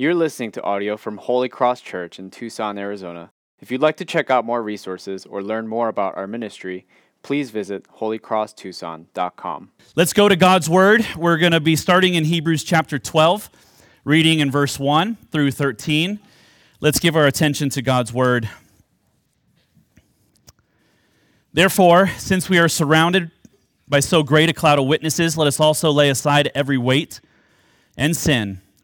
You're listening to audio from Holy Cross Church in Tucson, Arizona. If you'd like to check out more resources or learn more about our ministry, please visit holycrosstucson.com. Let's go to God's Word. We're going to be starting in Hebrews chapter 12, reading in verse 1 through 13. Let's give our attention to God's Word. Therefore, since we are surrounded by so great a cloud of witnesses, let us also lay aside every weight and sin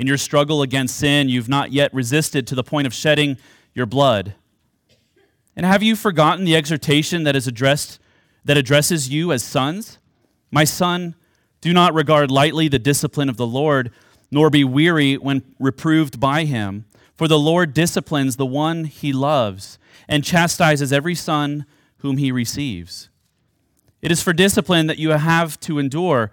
In your struggle against sin, you've not yet resisted to the point of shedding your blood. And have you forgotten the exhortation that is addressed that addresses you as sons? My son, do not regard lightly the discipline of the Lord, nor be weary when reproved by him, for the Lord disciplines the one he loves and chastises every son whom he receives. It is for discipline that you have to endure.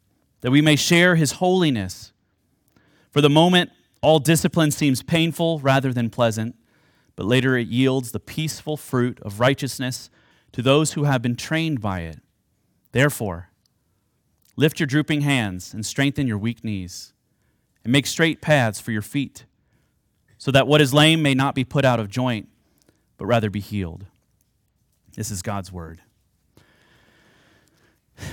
that we may share his holiness. For the moment, all discipline seems painful rather than pleasant, but later it yields the peaceful fruit of righteousness to those who have been trained by it. Therefore, lift your drooping hands and strengthen your weak knees, and make straight paths for your feet, so that what is lame may not be put out of joint, but rather be healed. This is God's word.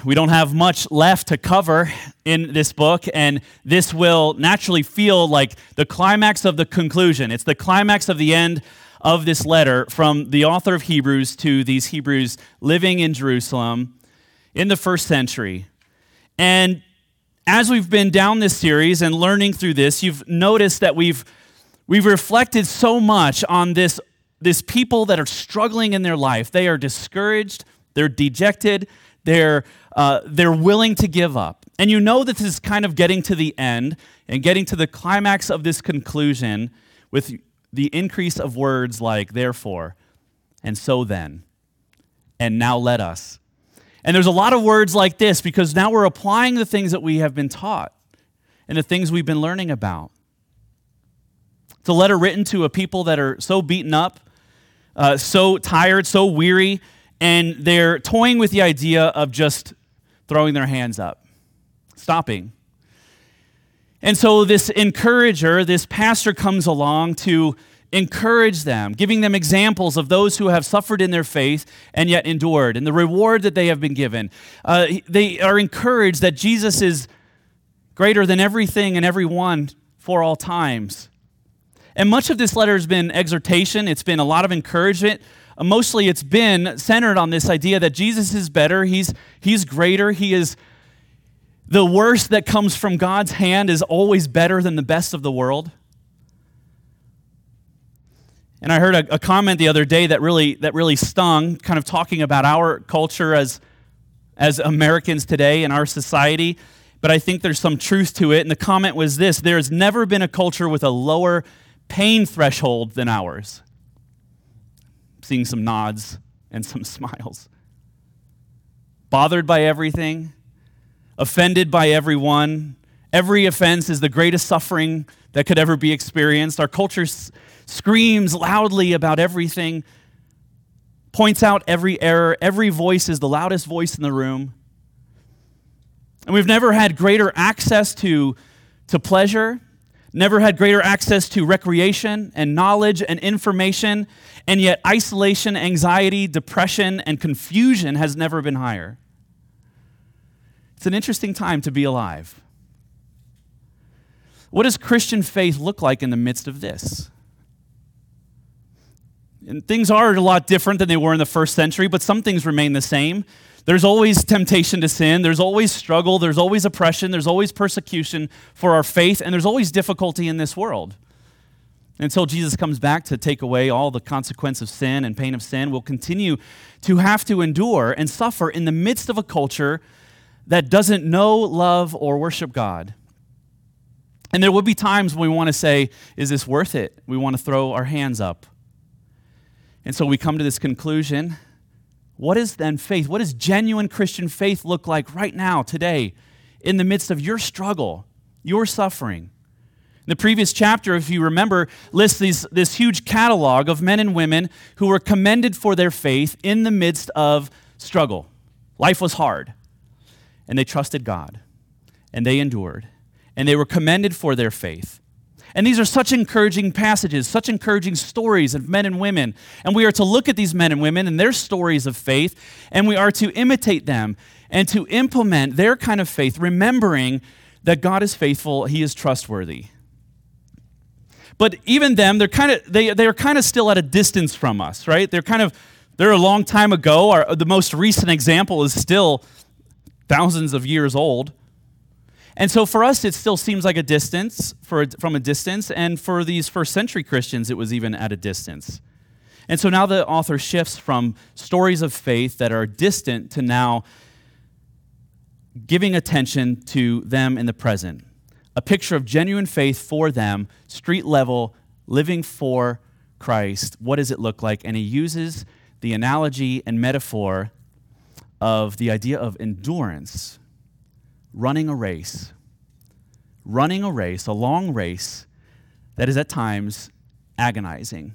We don't have much left to cover in this book, and this will naturally feel like the climax of the conclusion. It's the climax of the end of this letter from the author of Hebrews to these Hebrews living in Jerusalem in the first century. And as we've been down this series and learning through this, you've noticed that we've, we've reflected so much on this, this people that are struggling in their life. They are discouraged, they're dejected, they're, uh, they're willing to give up. And you know this is kind of getting to the end and getting to the climax of this conclusion with the increase of words like therefore, and so then, and now let us. And there's a lot of words like this because now we're applying the things that we have been taught and the things we've been learning about. It's a letter written to a people that are so beaten up, uh, so tired, so weary, and they're toying with the idea of just throwing their hands up, stopping. And so this encourager, this pastor comes along to encourage them, giving them examples of those who have suffered in their faith and yet endured, and the reward that they have been given. Uh, they are encouraged that Jesus is greater than everything and everyone for all times. And much of this letter has been exhortation, it's been a lot of encouragement, Uh, mostly it's been centered on this idea that Jesus is better, he's, he's greater, he is the worst that comes from God's hand is always better than the best of the world. And I heard a, a, comment the other day that really, that really stung, kind of talking about our culture as, as Americans today in our society. But I think there's some truth to it. And the comment was this there's never been a culture with a lower pain threshold than ours seeing some nods and some smiles. Bothered by everything, offended by everyone. Every offense is the greatest suffering that could ever be experienced. Our culture s- screams loudly about everything, points out every error. Every voice is the loudest voice in the room. And we've never had greater access to, to pleasure, never had greater access to recreation and knowledge and information, and yet isolation, anxiety, depression, and confusion has never been higher. It's an interesting time to be alive. What does Christian faith look like in the midst of this? And things are a lot different than they were in the first century, but some things remain the same. There's always temptation to sin, there's always struggle, there's always oppression, there's always persecution for our faith, and there's always difficulty in this world. Until Jesus comes back to take away all the consequence of sin and pain of sin, we'll continue to have to endure and suffer in the midst of a culture that doesn't know, love, or worship God. And there will be times when we want to say, Is this worth it? We want to throw our hands up. And so we come to this conclusion. What is then faith? What does genuine Christian faith look like right now, today, in the midst of your struggle, your suffering? The previous chapter, if you remember, lists these, this huge catalog of men and women who were commended for their faith in the midst of struggle. Life was hard, and they trusted God, and they endured, and they were commended for their faith. And these are such encouraging passages, such encouraging stories of men and women. And we are to look at these men and women and their stories of faith, and we are to imitate them and to implement their kind of faith, remembering that God is faithful, He is trustworthy. But even them, they're kind of they they're kind of still at a distance from us, right? They're kind of they're a long time ago. Our, the most recent example is still thousands of years old. And so for us, it still seems like a distance for, from a distance, and for these first century Christians, it was even at a distance. And so now the author shifts from stories of faith that are distant to now giving attention to them in the present a picture of genuine faith for them, street level, living for Christ. What does it look like? And he uses the analogy and metaphor of the idea of endurance, running a race. Running a race, a long race that is at times agonizing.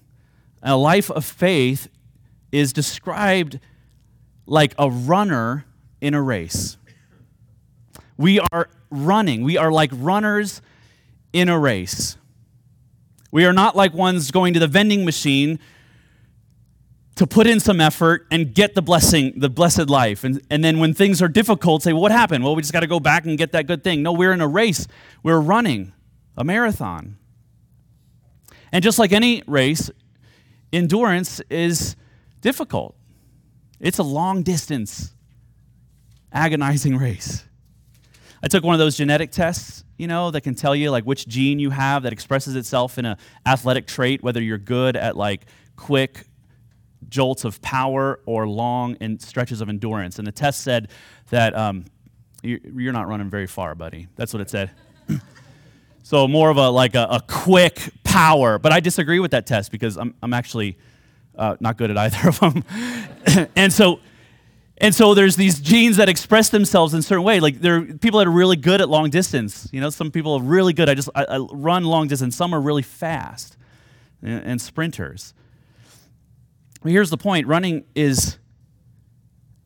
A life of faith is described like a runner in a race. We are running. We are like runners in a race. We are not like ones going to the vending machine to put in some effort and get the blessing, the blessed life. And, and then when things are difficult, say, well, what happened? Well, we just got to go back and get that good thing. No, we're in a race. We're running a marathon. And just like any race, endurance is difficult. It's a long distance, agonizing race. I took one of those genetic tests, you know, that can tell you like which gene you have that expresses itself in an athletic trait, whether you're good at like quick jolts of power or long and stretches of endurance. And the test said that um, you're not running very far, buddy. That's what it said. so more of a like a, a, quick power. But I disagree with that test because I'm, I'm actually uh, not good at either of them. and so and so there's these genes that express themselves in a certain way. Like there are people that are really good at long distance. You know, some people are really good. I just I, I run long distance. Some are really fast and, and sprinters. Here's the point: running is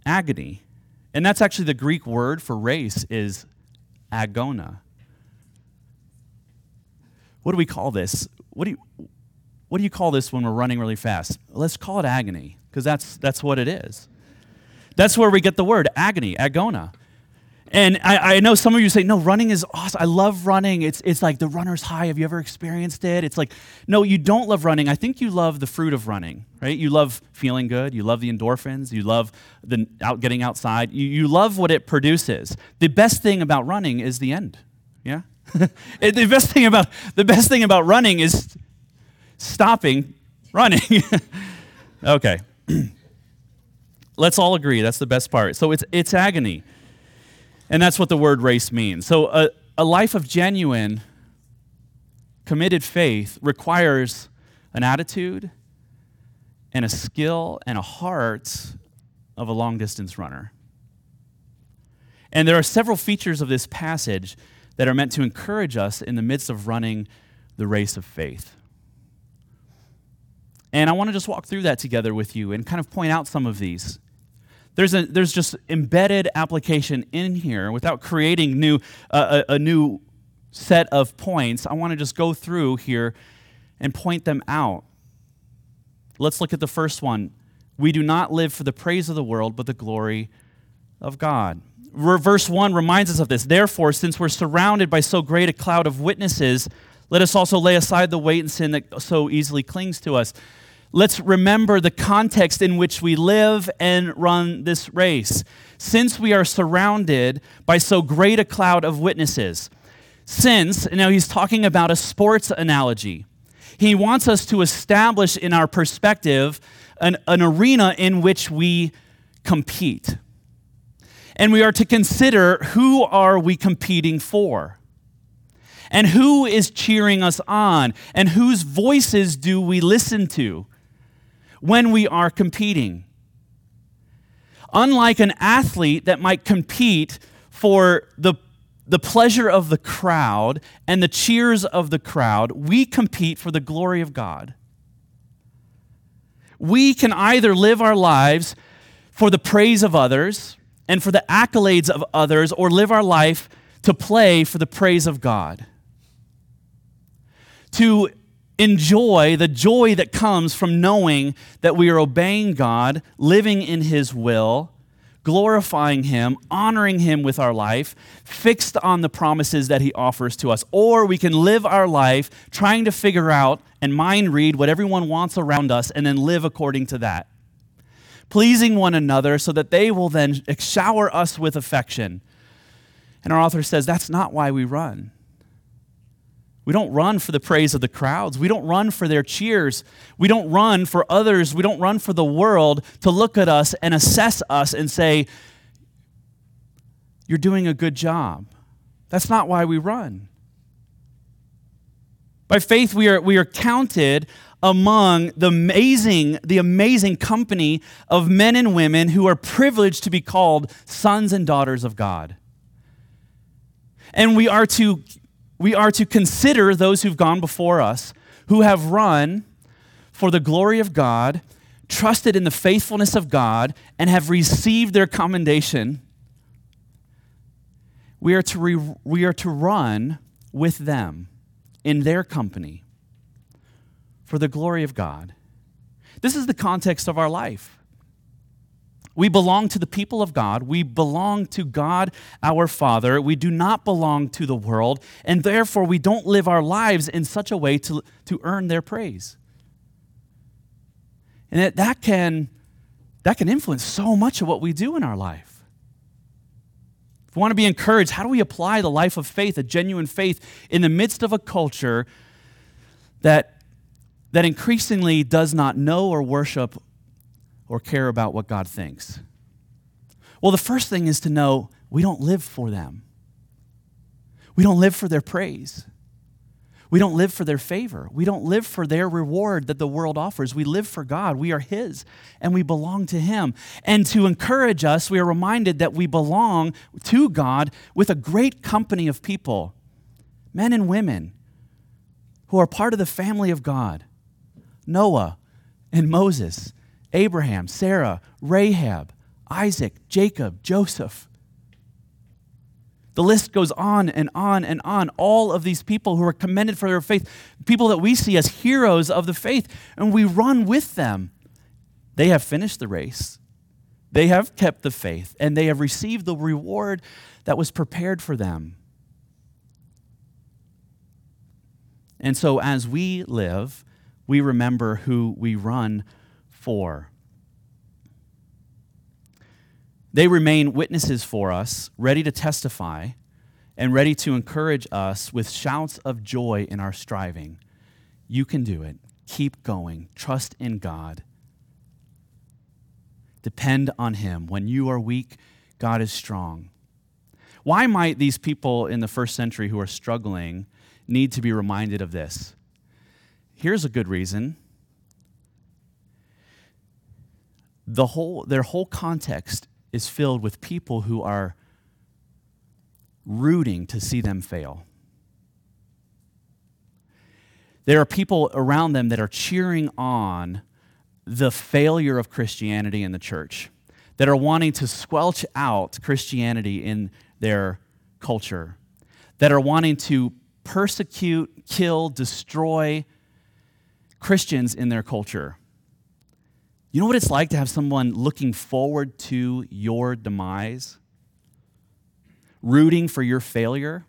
agony, and that's actually the Greek word for race is agona. What do we call this? What do you what do you call this when we're running really fast? Let's call it agony because that's that's what it is. That's where we get the word agony, agona. And I, I, know some of you say, no, running is awesome. I love running. It's, it's like the runner's high. Have you ever experienced it? It's like, no, you don't love running. I think you love the fruit of running, right? You love feeling good. You love the endorphins. You love the out getting outside. You, you love what it produces. The best thing about running is the end. Yeah? the best thing about the best thing about running is stopping running. okay. Let's all agree that's the best part. So it's, it's agony. And that's what the word race means. So a, a life of genuine, committed faith requires an attitude and a skill and a heart of a long distance runner. And there are several features of this passage that are meant to encourage us in the midst of running the race of faith. And I want to just walk through that together with you and kind of point out some of these there's, a, there's just embedded application in here without creating new, uh, a, a new set of points. I want to just go through here and point them out. Let's look at the first one. We do not live for the praise of the world, but the glory of God. Verse 1 reminds us of this. Therefore, since we're surrounded by so great a cloud of witnesses, let us also lay aside the weight and sin that so easily clings to us. Let's remember the context in which we live and run this race. Since we are surrounded by so great a cloud of witnesses, since, now he's talking about a sports analogy, he wants us to establish in our perspective an, an arena in which we compete. And we are to consider who are we competing for? And who is cheering us on? And whose voices do we listen to when we are competing? Unlike an athlete that might compete for the, the pleasure of the crowd and the cheers of the crowd, we compete for the glory of God. We can either live our lives for the praise of others and for the accolades of others, or live our life to play for the praise of God to enjoy the joy that comes from knowing that we are obeying God, living in His will, glorifying Him, honoring Him with our life, fixed on the promises that He offers to us. Or we can live our life trying to figure out and mind read what everyone wants around us and then live according to that. Pleasing one another so that they will then shower us with affection. And our author says that's not why we run. We don't run for the praise of the crowds. We don't run for their cheers. We don't run for others. We don't run for the world to look at us and assess us and say, You're doing a good job. That's not why we run. By faith, we are, we are counted among the amazing, the amazing company of men and women who are privileged to be called sons and daughters of God. And we are to we are to consider those who've gone before us, who have run for the glory of God, trusted in the faithfulness of God, and have received their commendation. We are to, re- we are to run with them in their company for the glory of God. This is the context of our life. We belong to the people of God. We belong to God, our Father. We do not belong to the world, and therefore we don't live our lives in such a way to, to earn their praise. And that, that, can, that can influence so much of what we do in our life. If we want to be encouraged, how do we apply the life of faith, a genuine faith, in the midst of a culture that, that increasingly does not know or worship or care about what God thinks? Well, the first thing is to know we don't live for them. We don't live for their praise. We don't live for their favor. We don't live for their reward that the world offers. We live for God. We are His and we belong to Him. And to encourage us, we are reminded that we belong to God with a great company of people, men and women, who are part of the family of God Noah and Moses Abraham, Sarah, Rahab, Isaac, Jacob, Joseph. The list goes on and on and on. All of these people who are commended for their faith, people that we see as heroes of the faith, and we run with them. They have finished the race, they have kept the faith, and they have received the reward that was prepared for them. And so, as we live, we remember who we run They remain witnesses for us, ready to testify and ready to encourage us with shouts of joy in our striving. You can do it. Keep going. Trust in God. Depend on Him. When you are weak, God is strong. Why might these people in the first century who are struggling need to be reminded of this? Here's a good reason the whole, their whole context is filled with people who are rooting to see them fail. There are people around them that are cheering on the failure of Christianity in the church, that are wanting to squelch out Christianity in their culture, that are wanting to persecute, kill, destroy Christians in their culture. You know what it's like to have someone looking forward to your demise? Rooting for your failure?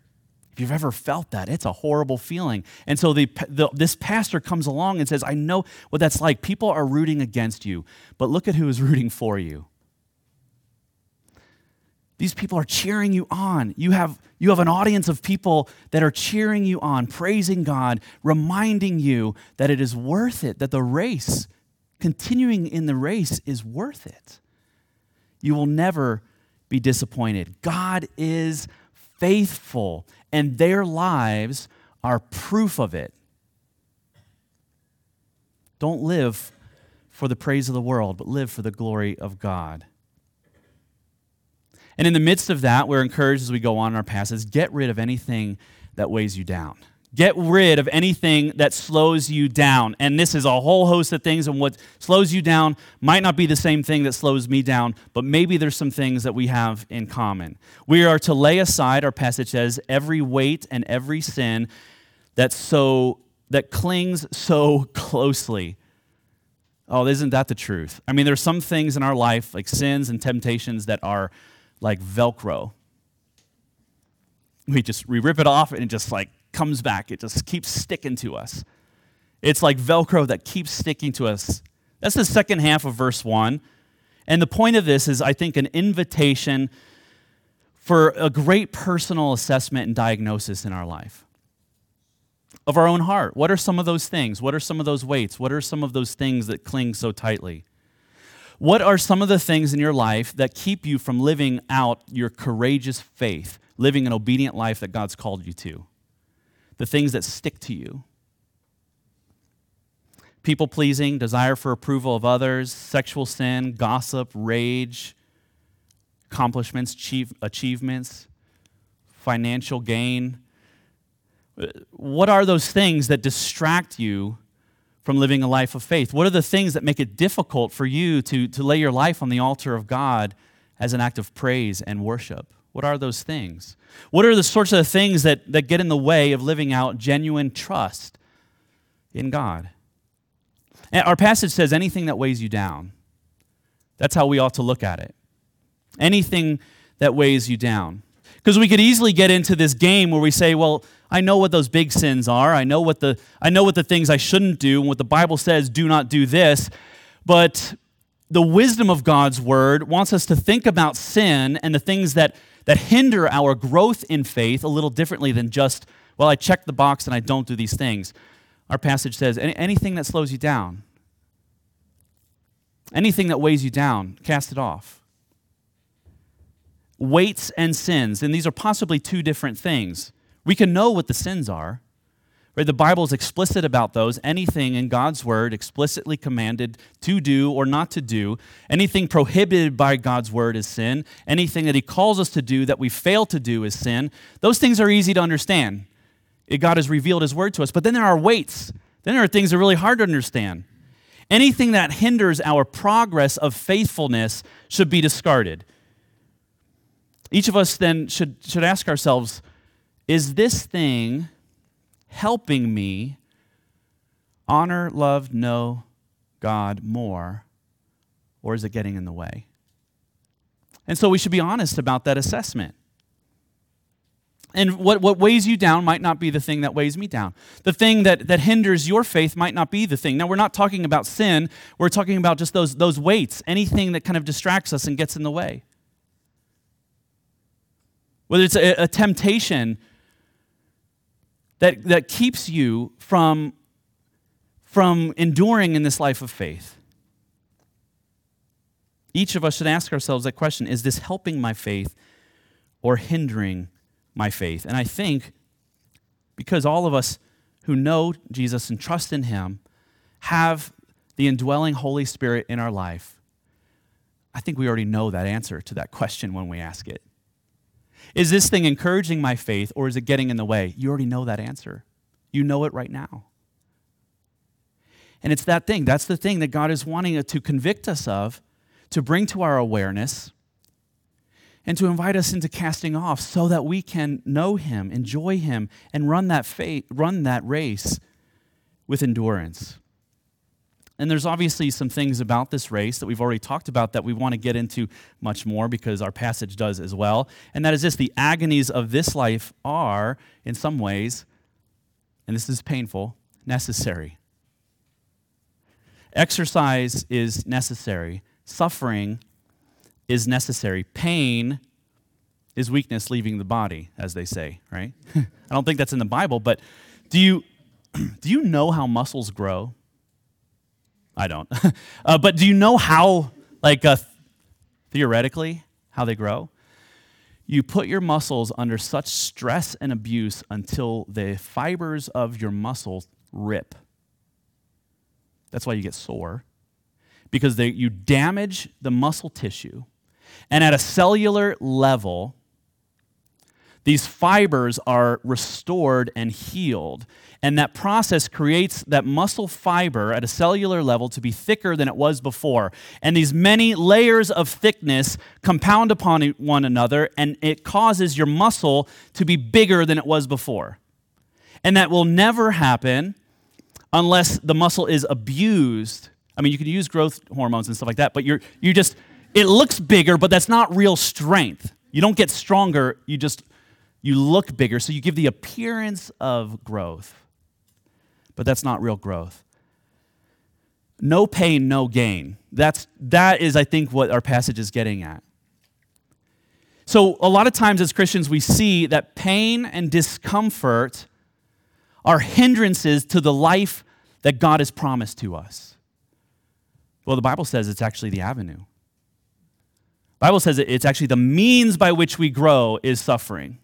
If you've ever felt that, it's a horrible feeling. And so the, the, this pastor comes along and says, I know what that's like. People are rooting against you, but look at who is rooting for you. These people are cheering you on. You have, you have an audience of people that are cheering you on, praising God, reminding you that it is worth it, that the race, continuing in the race, is worth it. You will never be disappointed. God is faithful, and their lives are proof of it. Don't live for the praise of the world, but live for the glory of God. And in the midst of that, we're encouraged as we go on in our passage get rid of anything that weighs you down. Get rid of anything that slows you down. And this is a whole host of things, and what slows you down might not be the same thing that slows me down, but maybe there's some things that we have in common. We are to lay aside, our passage says, every weight and every sin that so that clings so closely. Oh, isn't that the truth? I mean, there's some things in our life, like sins and temptations, that are like Velcro. We just we rip it off and it just like comes back. It just keeps sticking to us. It's like Velcro that keeps sticking to us. That's the second half of verse 1. And the point of this is, I think, an invitation for a great personal assessment and diagnosis in our life of our own heart. What are some of those things? What are some of those weights? What are some of those things that cling so tightly? What are some of the things in your life that keep you from living out your courageous faith, living an obedient life that God's called you to? The things that stick to you people pleasing, desire for approval of others, sexual sin, gossip, rage, accomplishments, achievements, financial gain. What are those things that distract you from living a life of faith? What are the things that make it difficult for you to, to lay your life on the altar of God as an act of praise and worship? What are those things? What are the sorts of things that, that get in the way of living out genuine trust in God? And our passage says anything that weighs you down. That's how we ought to look at it. Anything that weighs you down. Because we could easily get into this game where we say, well, I know what those big sins are. I know what the, I know what the things I shouldn't do and what the Bible says, do not do this. But the wisdom of God's word wants us to think about sin and the things that that hinder our growth in faith a little differently than just, well, I check the box and I don't do these things. Our passage says anything that slows you down, anything that weighs you down, cast it off. Weights and sins, and these are possibly two different things. We can know what the sins are, Right? The Bible is explicit about those. Anything in God's word explicitly commanded to do or not to do, anything prohibited by God's word is sin. Anything that He calls us to do that we fail to do is sin. Those things are easy to understand. God has revealed His word to us. But then there are weights. Then there are things that are really hard to understand. Anything that hinders our progress of faithfulness should be discarded. Each of us then should, should ask ourselves is this thing helping me honor, love, know God more, or is it getting in the way? And so we should be honest about that assessment. And what, what weighs you down might not be the thing that weighs me down. The thing that, that hinders your faith might not be the thing. Now, we're not talking about sin, we're talking about just those, those weights, anything that kind of distracts us and gets in the way. Whether it's a, a temptation that, that keeps you from, from enduring in this life of faith. Each of us should ask ourselves that question Is this helping my faith or hindering my faith? And I think because all of us who know Jesus and trust in Him have the indwelling Holy Spirit in our life, I think we already know that answer to that question when we ask it. Is this thing encouraging my faith or is it getting in the way? You already know that answer. You know it right now. And it's that thing. That's the thing that God is wanting to convict us of, to bring to our awareness, and to invite us into casting off so that we can know Him, enjoy Him, and run that, faith, run that race with endurance. And there's obviously some things about this race that we've already talked about that we want to get into much more because our passage does as well. And that is this the agonies of this life are, in some ways, and this is painful, necessary. Exercise is necessary, suffering is necessary, pain is weakness leaving the body, as they say, right? I don't think that's in the Bible, but do you, do you know how muscles grow? I don't. uh, but do you know how, like, uh, theoretically, how they grow? You put your muscles under such stress and abuse until the fibers of your muscles rip. That's why you get sore, because they, you damage the muscle tissue. And at a cellular level, these fibers are restored and healed. And that process creates that muscle fiber at a cellular level to be thicker than it was before. And these many layers of thickness compound upon one another, and it causes your muscle to be bigger than it was before. And that will never happen unless the muscle is abused. I mean, you can use growth hormones and stuff like that, but you're, you just, it looks bigger, but that's not real strength. You don't get stronger, you just you look bigger, so you give the appearance of growth. But that's not real growth. No pain, no gain. That's, that is, I think, what our passage is getting at. So, a lot of times as Christians, we see that pain and discomfort are hindrances to the life that God has promised to us. Well, the Bible says it's actually the avenue. Bible says it's actually the means by which we grow is suffering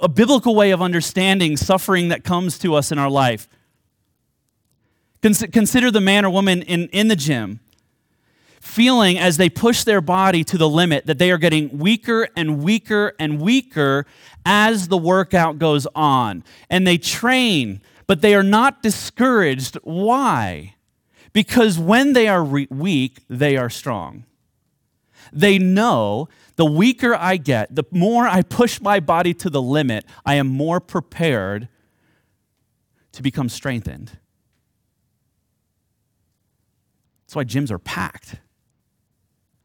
a biblical way of understanding suffering that comes to us in our life. Consider the man or woman in, in the gym feeling as they push their body to the limit that they are getting weaker and weaker and weaker as the workout goes on. And they train, but they are not discouraged. Why? Because when they are re- weak, they are strong. They know the weaker I get, the more I push my body to the limit, I am more prepared to become strengthened. That's why gyms are packed.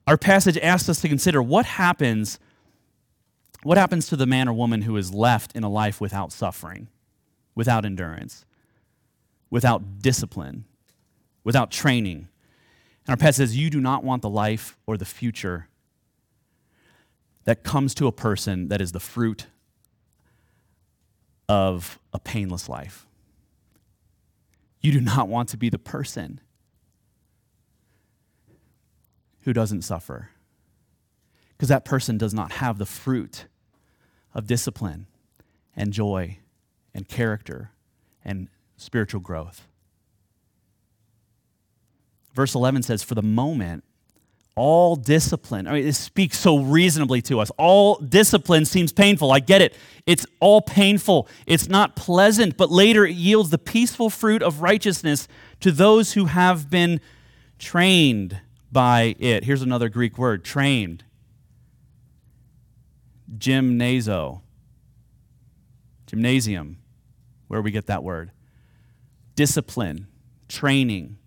Our passage asks us to consider what happens what happens to the man or woman who is left in a life without suffering, without endurance, without discipline, without training. And our passage says, You do not want the life or the future that comes to a person that is the fruit of a painless life. You do not want to be the person who doesn't suffer because that person does not have the fruit of discipline and joy and character and spiritual growth. Verse 11 says, For the moment, all discipline. I mean, it speaks so reasonably to us. All discipline seems painful. I get it. It's all painful. It's not pleasant, but later it yields the peaceful fruit of righteousness to those who have been trained by it. Here's another Greek word trained. Gymnazo. Gymnasium, where we get that word. Discipline, training.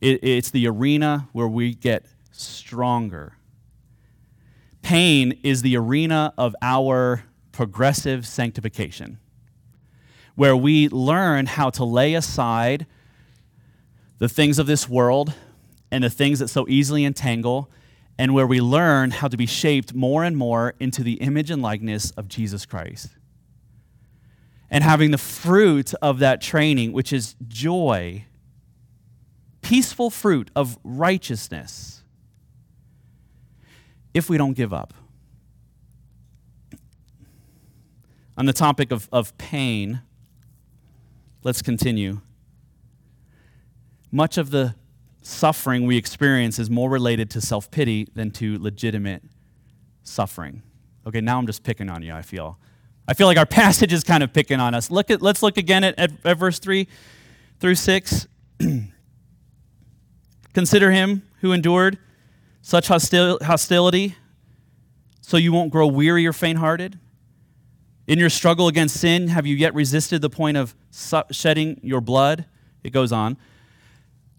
It, it's the arena where we get stronger. Pain is the arena of our progressive sanctification, where we learn how to lay aside the things of this world and the things that so easily entangle, and where we learn how to be shaped more and more into the image and likeness of Jesus Christ. And having the fruit of that training, which is joy, peaceful fruit of righteousness if we don't give up. On the topic of, of pain, let's continue. Much of the suffering we experience is more related to self pity than to legitimate suffering. Okay, now I'm just picking on you, I feel. I feel like our passage is kind of picking on us. Look at, let's look again at, at, at verse 3 through 6. Consider him who endured such hostil- hostility so you won't grow weary or faint hearted? In your struggle against sin, have you yet resisted the point of shedding your blood? It goes on.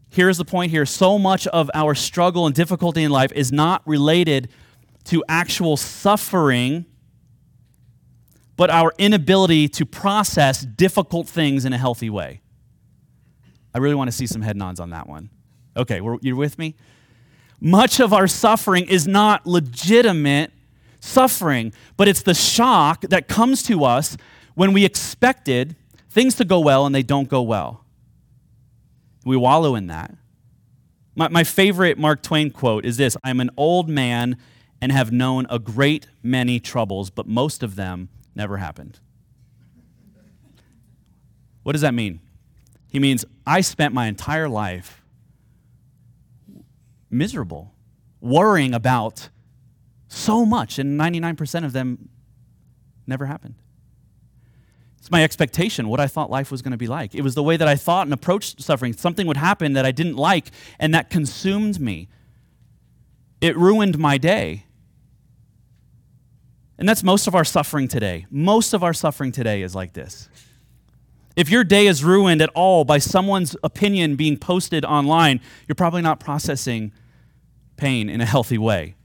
here's the point here so much of our struggle and difficulty in life is not related to actual suffering, but our inability to process difficult things in a healthy way. I really want to see some head nods on that one. Okay, you're with me? Much of our suffering is not legitimate suffering, but it's the shock that comes to us when we expected things to go well and they don't go well. We wallow in that. My, my favorite Mark Twain quote is this I'm an old man and have known a great many troubles, but most of them never happened. What does that mean? He means I spent my entire life miserable, worrying about so much, and 99% of them never happened. It's my expectation, what I thought life was going to be like. It was the way that I thought and approached suffering. Something would happen that I didn't like, and that consumed me. It ruined my day. And that's most of our suffering today. Most of our suffering today is like this. If your day is ruined at all by someone's opinion being posted online, you're probably not processing pain in a healthy way.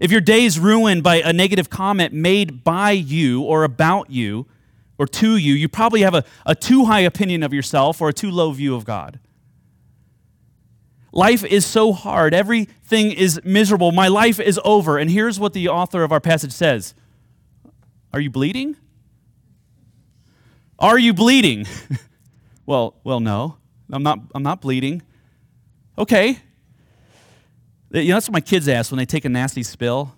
If your day is ruined by a negative comment made by you or about you or to you, you probably have a, a too high opinion of yourself or a too low view of God. Life is so hard. Everything is miserable. My life is over. And here's what the author of our passage says Are you bleeding? Are you bleeding? well, well, no. I'm not, I'm not bleeding. Okay. You know, that's what my kids ask when they take a nasty spill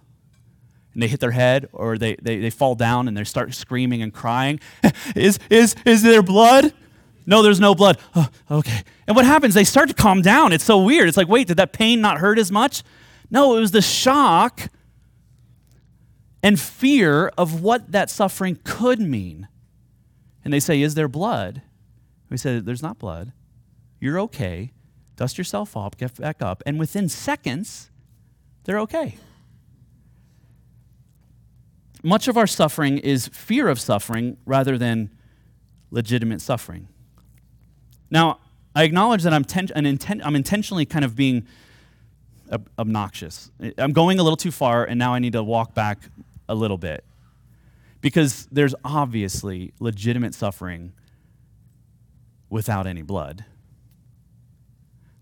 and they hit their head or they, they, they fall down and they start screaming and crying. is, is, is there blood? No, there's no blood. Oh, okay. And what happens? They start to calm down. It's so weird. It's like, wait, did that pain not hurt as much? No, it was the shock and fear of what that suffering could mean. And they say, Is there blood? We say, There's not blood. You're okay. Dust yourself off, get back up. And within seconds, they're okay. Much of our suffering is fear of suffering rather than legitimate suffering. Now, I acknowledge that I'm, ten- inten- I'm intentionally kind of being ob- obnoxious. I'm going a little too far, and now I need to walk back a little bit. Because there's obviously legitimate suffering without any blood.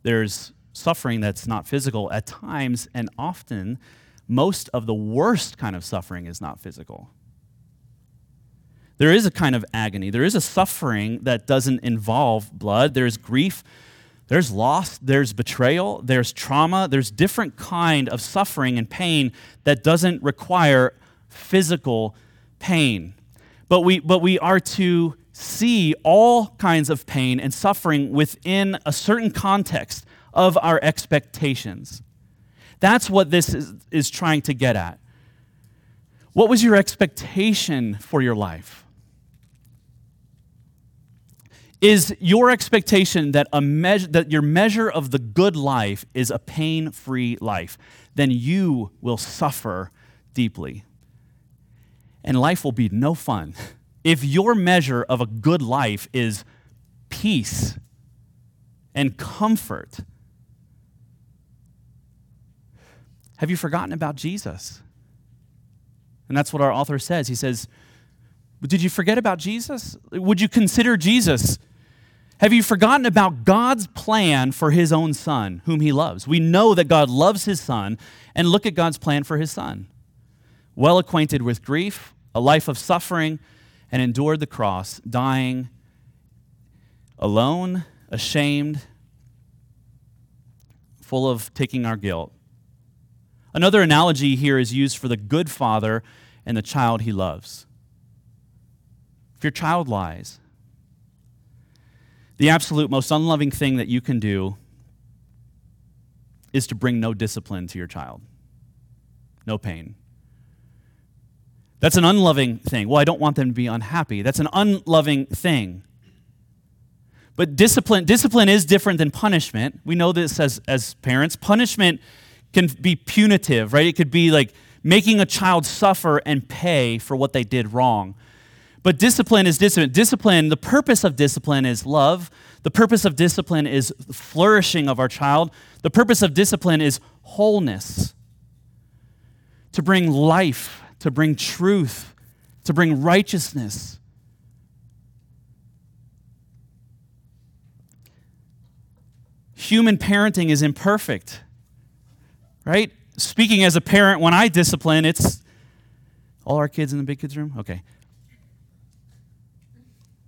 There's suffering that's not physical at times, and often most of the worst kind of suffering is not physical. There is a kind of agony. There is a suffering that doesn't involve blood. There's grief, there's loss, there's betrayal, there's trauma, there's different kind of suffering and pain that doesn't require physical pain. But we, but we are to see all kinds of pain and suffering within a certain context of our expectations. That's what this is, is trying to get at. What was your expectation for your life? Is your expectation that, a measure, that your measure of the good life is a pain free life? Then you will suffer deeply. And life will be no fun. If your measure of a good life is peace and comfort, Have you forgotten about Jesus? And that's what our author says. He says, Did you forget about Jesus? Would you consider Jesus? Have you forgotten about God's plan for his own son, whom he loves? We know that God loves his son, and look at God's plan for his son. Well acquainted with grief, a life of suffering, and endured the cross, dying alone, ashamed, full of taking our guilt. Another analogy here is used for the good father and the child he loves. If your child lies, the absolute most unloving thing that you can do is to bring no discipline to your child, no pain. That's an unloving thing. Well, I don't want them to be unhappy. That's an unloving thing. But discipline, discipline is different than punishment. We know this as, as parents. Punishment can be punitive, right? It could be like making a child suffer and pay for what they did wrong. But discipline is discipline. Discipline, the purpose of discipline is love. The purpose of discipline is flourishing of our child. The purpose of discipline is wholeness. To bring life, to bring truth, to bring righteousness. Human parenting is imperfect, right? Speaking as a parent, when I discipline, it's all our kids in the big kids room? Okay.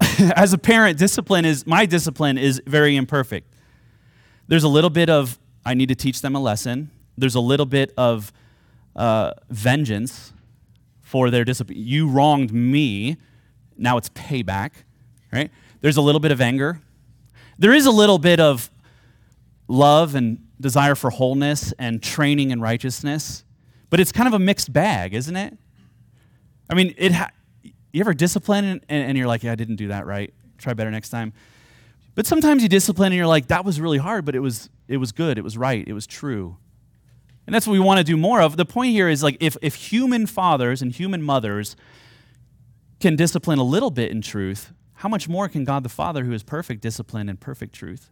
as a parent, discipline is my discipline is very imperfect. There's a little bit of I need to teach them a lesson. There's a little bit of uh, vengeance for their discipline. You wronged me. Now it's payback, right? There's a little bit of anger. There is a little bit of love and desire for wholeness and training in righteousness, but it's kind of a mixed bag, isn't it? I mean, it. Ha- you ever discipline and, and you're like, yeah, I didn't do that right. Try better next time. But sometimes you discipline and you're like, that was really hard, but it was it was good, it was right, it was true. And that's what we want to do more of. The point here is like if if human fathers and human mothers can discipline a little bit in truth, how much more can God the Father, who is perfect discipline and perfect truth?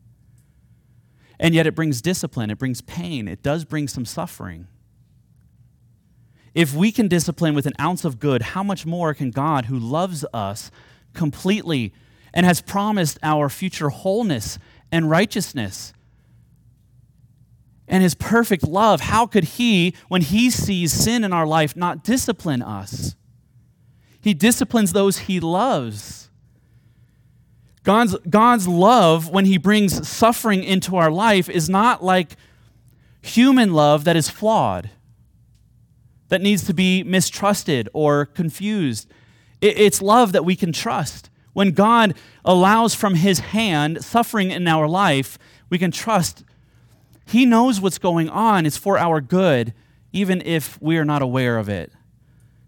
And yet it brings discipline, it brings pain, it does bring some suffering. If we can discipline with an ounce of good, how much more can God, who loves us completely and has promised our future wholeness and righteousness and his perfect love, how could he, when he sees sin in our life, not discipline us? He disciplines those he loves. God's, God's love, when he brings suffering into our life, is not like human love that is flawed that needs to be mistrusted or confused. It's love that we can trust. When God allows from His hand suffering in our life, we can trust He knows what's going on. It's for our good, even if we are not aware of it.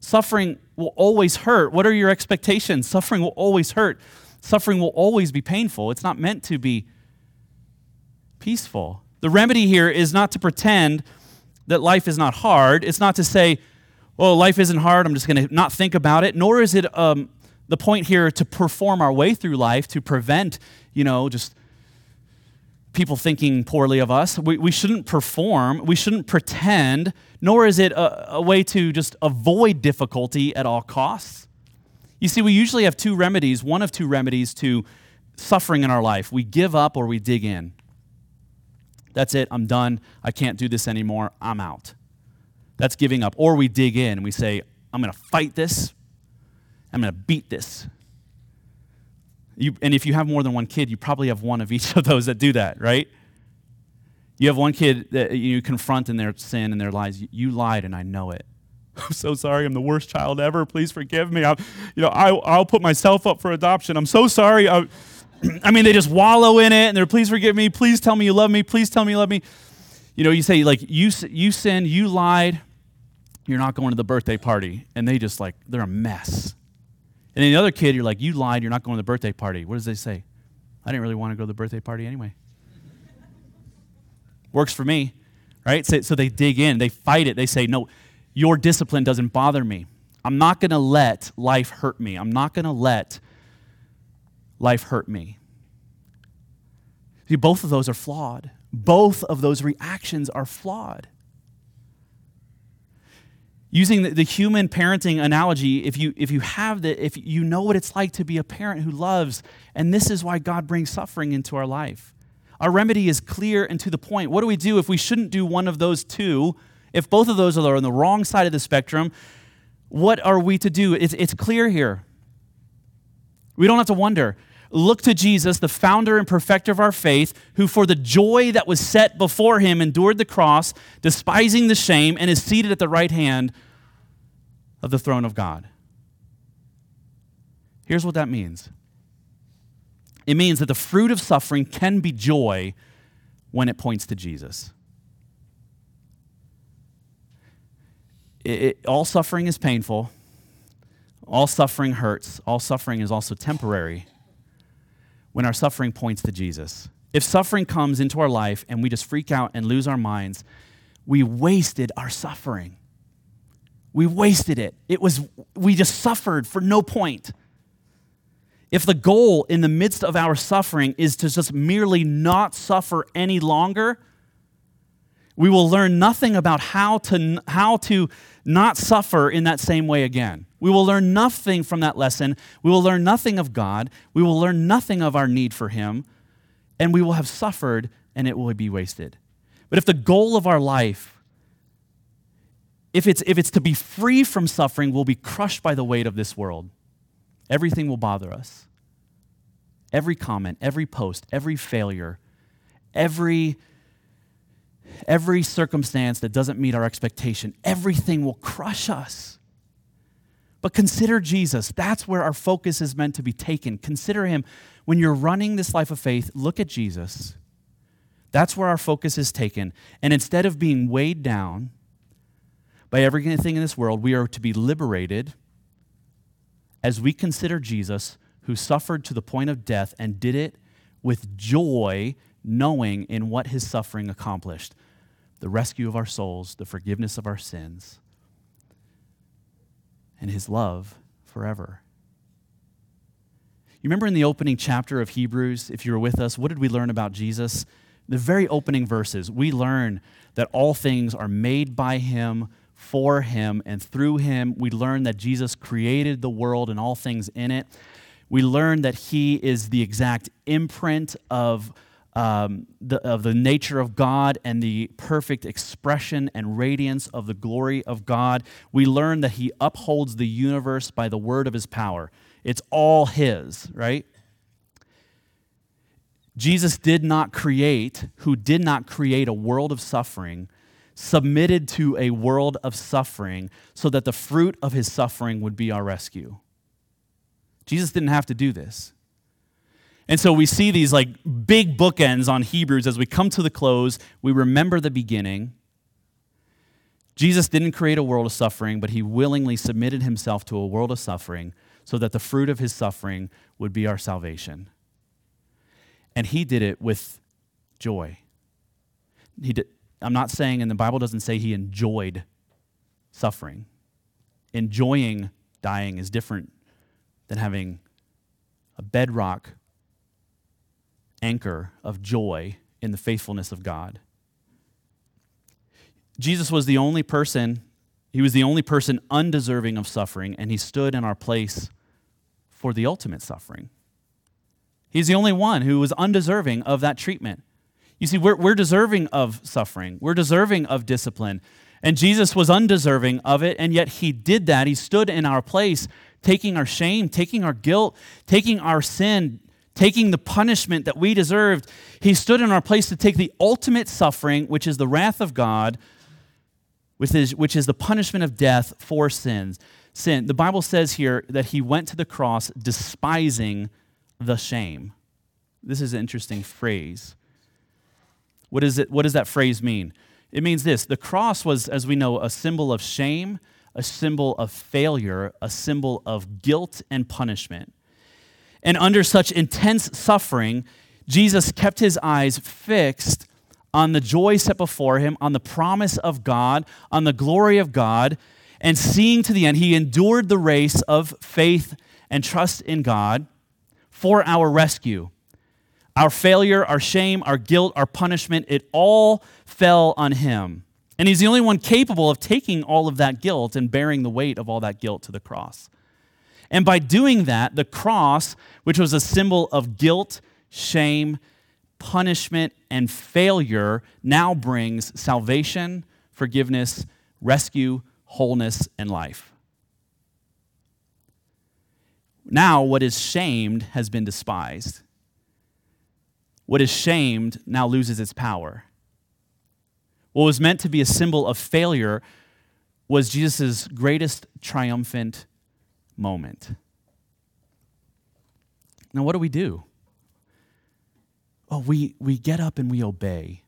Suffering will always hurt. What are your expectations? Suffering will always hurt. Suffering will always be painful. It's not meant to be peaceful. The remedy here is not to pretend that life is not hard. It's not to say, well, life isn't hard, I'm just going to not think about it. Nor is it um, the point here to perform our way through life to prevent, you know, just people thinking poorly of us. We, we shouldn't perform, we shouldn't pretend, nor is it a, a way to just avoid difficulty at all costs. You see, we usually have two remedies, one of two remedies to suffering in our life. We give up or we dig in. That's it. I'm done. I can't do this anymore. I'm out. That's giving up. Or we dig in and we say, I'm going to fight this. I'm going to beat this. You, and if you have more than one kid, you probably have one of each of those that do that, right? You have one kid that you confront in their sin and their lies. You lied, and I know it. I'm so sorry. I'm the worst child ever. Please forgive me. i you know, I, I'll put myself up for adoption. I'm so sorry. I, I mean, they just wallow in it and they're, please forgive me. Please tell me you love me. Please tell me you love me. You know, you say, like, you, you sinned, you lied, you're not going to the birthday party. And they just, like, they're a mess. And then the other kid, you're like, you lied, you're not going to the birthday party. What does they say? I didn't really want to go to the birthday party anyway. Works for me, right? So, so they dig in, they fight it. They say, no, your discipline doesn't bother me. I'm not going to let life hurt me. I'm not going to let life hurt me. See, both of those are flawed. Both of those reactions are flawed. Using the, the, human parenting analogy, if you, if you have the, if you know what it's like to be a parent who loves, and this is why God brings suffering into our life. Our remedy is clear and to the point. What do we do if we shouldn't do one of those two? If both of those are on the wrong side of the spectrum, what are we to do? It's, it's clear here. We don't have to wonder. Look to Jesus, the founder and perfecter of our faith, who for the joy that was set before him endured the cross, despising the shame, and is seated at the right hand of the throne of God. Here's what that means it means that the fruit of suffering can be joy when it points to Jesus. It, it, all suffering is painful. All suffering hurts. All suffering is also temporary when our suffering points to Jesus. If suffering comes into our life and we just freak out and lose our minds, we wasted our suffering. We wasted it. It was we just suffered for no point. if the goal in the midst of our suffering is to just merely not suffer any longer, we will learn nothing about how to, how to not suffer in that same way again. We will learn nothing from that lesson. We will learn nothing of God. We will learn nothing of our need for Him. And we will have suffered and it will be wasted. But if the goal of our life, if it's, if it's to be free from suffering, we'll be crushed by the weight of this world. Everything will bother us. Every comment, every post, every failure, every every circumstance that doesn't meet our expectation, everything will crush us. But consider Jesus. That's where our focus is meant to be taken. Consider him. When you're running this life of faith, look at Jesus. That's where our focus is taken. And instead of being weighed down by everything in this world, we are to be liberated as we consider Jesus, who suffered to the point of death and did it with joy, knowing in what his suffering accomplished the rescue of our souls, the forgiveness of our sins, and his love forever. You remember in the opening chapter of Hebrews, if you were with us, what did we learn about Jesus? The very opening verses, we learn that all things are made by him, for him, and through him. We learn that Jesus created the world and all things in it. We learn that he is the exact imprint of um, the, of the nature of God and the perfect expression and radiance of the glory of God. We learn that He upholds the universe by the word of His power. It's all His, right? Jesus did not create, who did not create a world of suffering, submitted to a world of suffering so that the fruit of his suffering would be our rescue. Jesus didn't have to do this. And so we see these like big bookends on Hebrews as we come to the close. We remember the beginning. Jesus didn't create a world of suffering, but he willingly submitted himself to a world of suffering so that the fruit of his suffering would be our salvation. And he did it with joy. He did, I'm not saying, and the Bible doesn't say he enjoyed suffering. Enjoying dying is different than having a bedrock anchor of joy in the faithfulness of God. Jesus was the only person, he was the only person undeserving of suffering, and he stood in our place for the ultimate suffering. He's the only one who was undeserving of that treatment. You see, we're, we're deserving of suffering, we're deserving of discipline. And Jesus was undeserving of it, and yet he did that. He stood in our place, taking our shame, taking our guilt, taking our sin, taking the punishment that we deserved. He stood in our place to take the ultimate suffering, which is the wrath of God, which is, which is the punishment of death for sins. Sin. The Bible says here that he went to the cross despising the shame. This is an interesting phrase. What, is it, what does that phrase mean? It means this the cross was, as we know, a symbol of shame, a symbol of failure, a symbol of guilt and punishment. And under such intense suffering, Jesus kept his eyes fixed on the joy set before him, on the promise of God, on the glory of God, and seeing to the end, he endured the race of faith and trust in God for our rescue. Our failure, our shame, our guilt, our punishment, it all fell on him. And he's the only one capable of taking all of that guilt and bearing the weight of all that guilt to the cross. And by doing that, the cross, which was a symbol of guilt, shame, punishment, and failure, now brings salvation, forgiveness, rescue, wholeness, and life. Now, what is shamed has been despised. What is shamed now loses its power. What was meant to be a symbol of failure was Jesus' greatest triumphant moment. Now, what do we do? Oh, we, we get up and we obey.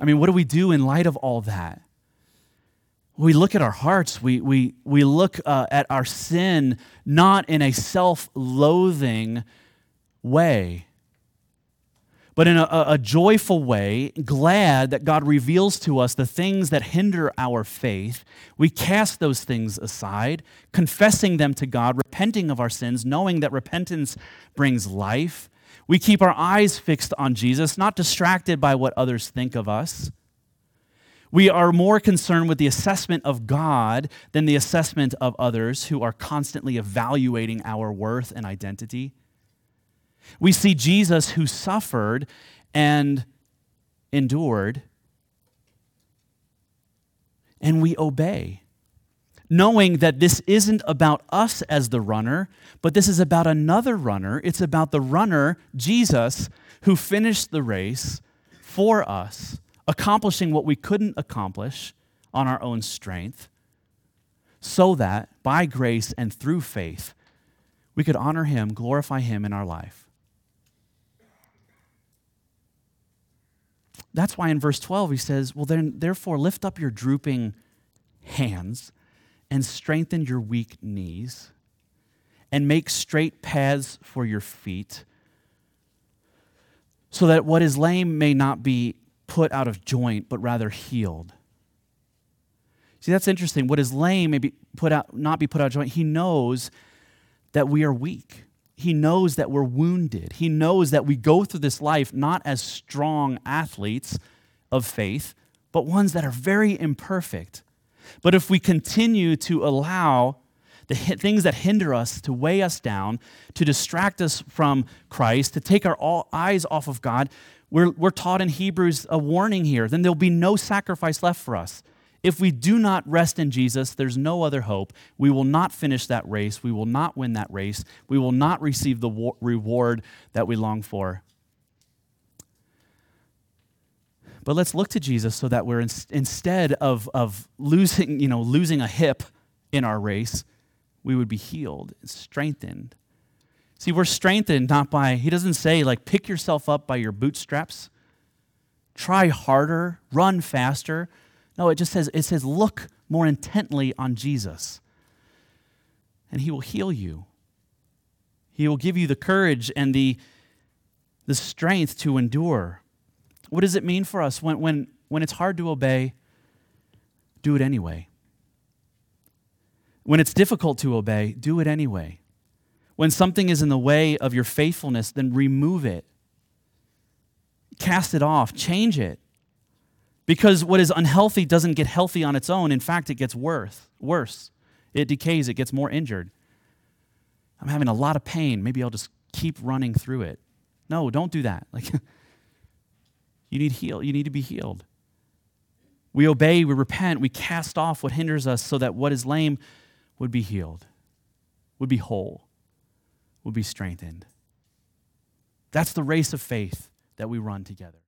I mean, what do we do in light of all that? We look at our hearts, we, we, we look uh, at our sin not in a self loathing way, but in a, a, joyful way, glad that God reveals to us the things that hinder our faith. We cast those things aside, confessing them to God, repenting of our sins, knowing that repentance brings life. We keep our eyes fixed on Jesus, not distracted by what others think of us. We are more concerned with the assessment of God than the assessment of others who are constantly evaluating our worth and identity. We see Jesus who suffered and endured, and we obey, knowing that this isn't about us as the runner, but this is about another runner. It's about the runner, Jesus, who finished the race for us, accomplishing what we couldn't accomplish on our own strength, so that by grace and through faith, we could honor him, glorify him in our life. That's why in verse 12 he says, Well, then, therefore, lift up your drooping hands and strengthen your weak knees and make straight paths for your feet so that what is lame may not be put out of joint, but rather healed. See, that's interesting. What is lame may be put out, not be put out of joint. He knows that we are weak. He knows that we're wounded. He knows that we go through this life not as strong athletes of faith, but ones that are very imperfect. But if we continue to allow the things that hinder us to weigh us down, to distract us from Christ, to take our eyes off of God, we're, we're taught in Hebrews a warning here. Then there'll be no sacrifice left for us. If we do not rest in Jesus, there's no other hope. We will not finish that race. We will not win that race. We will not receive the reward that we long for. But let's look to Jesus so that we're in, instead of, of losing, you know, losing a hip in our race, we would be healed, strengthened. See, we're strengthened not by, he doesn't say, like, pick yourself up by your bootstraps, try harder, run faster. No, it just says, it says, look more intently on Jesus, and he will heal you. He will give you the courage and the, the strength to endure. What does it mean for us when, when, when it's hard to obey? Do it anyway. When it's difficult to obey, do it anyway. When something is in the way of your faithfulness, then remove it. Cast it off, change it. Because what is unhealthy doesn't get healthy on its own. In fact, it gets worse. Worse. It decays, it gets more injured. I'm having a lot of pain. Maybe I'll just keep running through it. No, don't do that. Like you need heal, you need to be healed. We obey, we repent, we cast off what hinders us so that what is lame would be healed, would be whole, would be strengthened. That's the race of faith that we run together.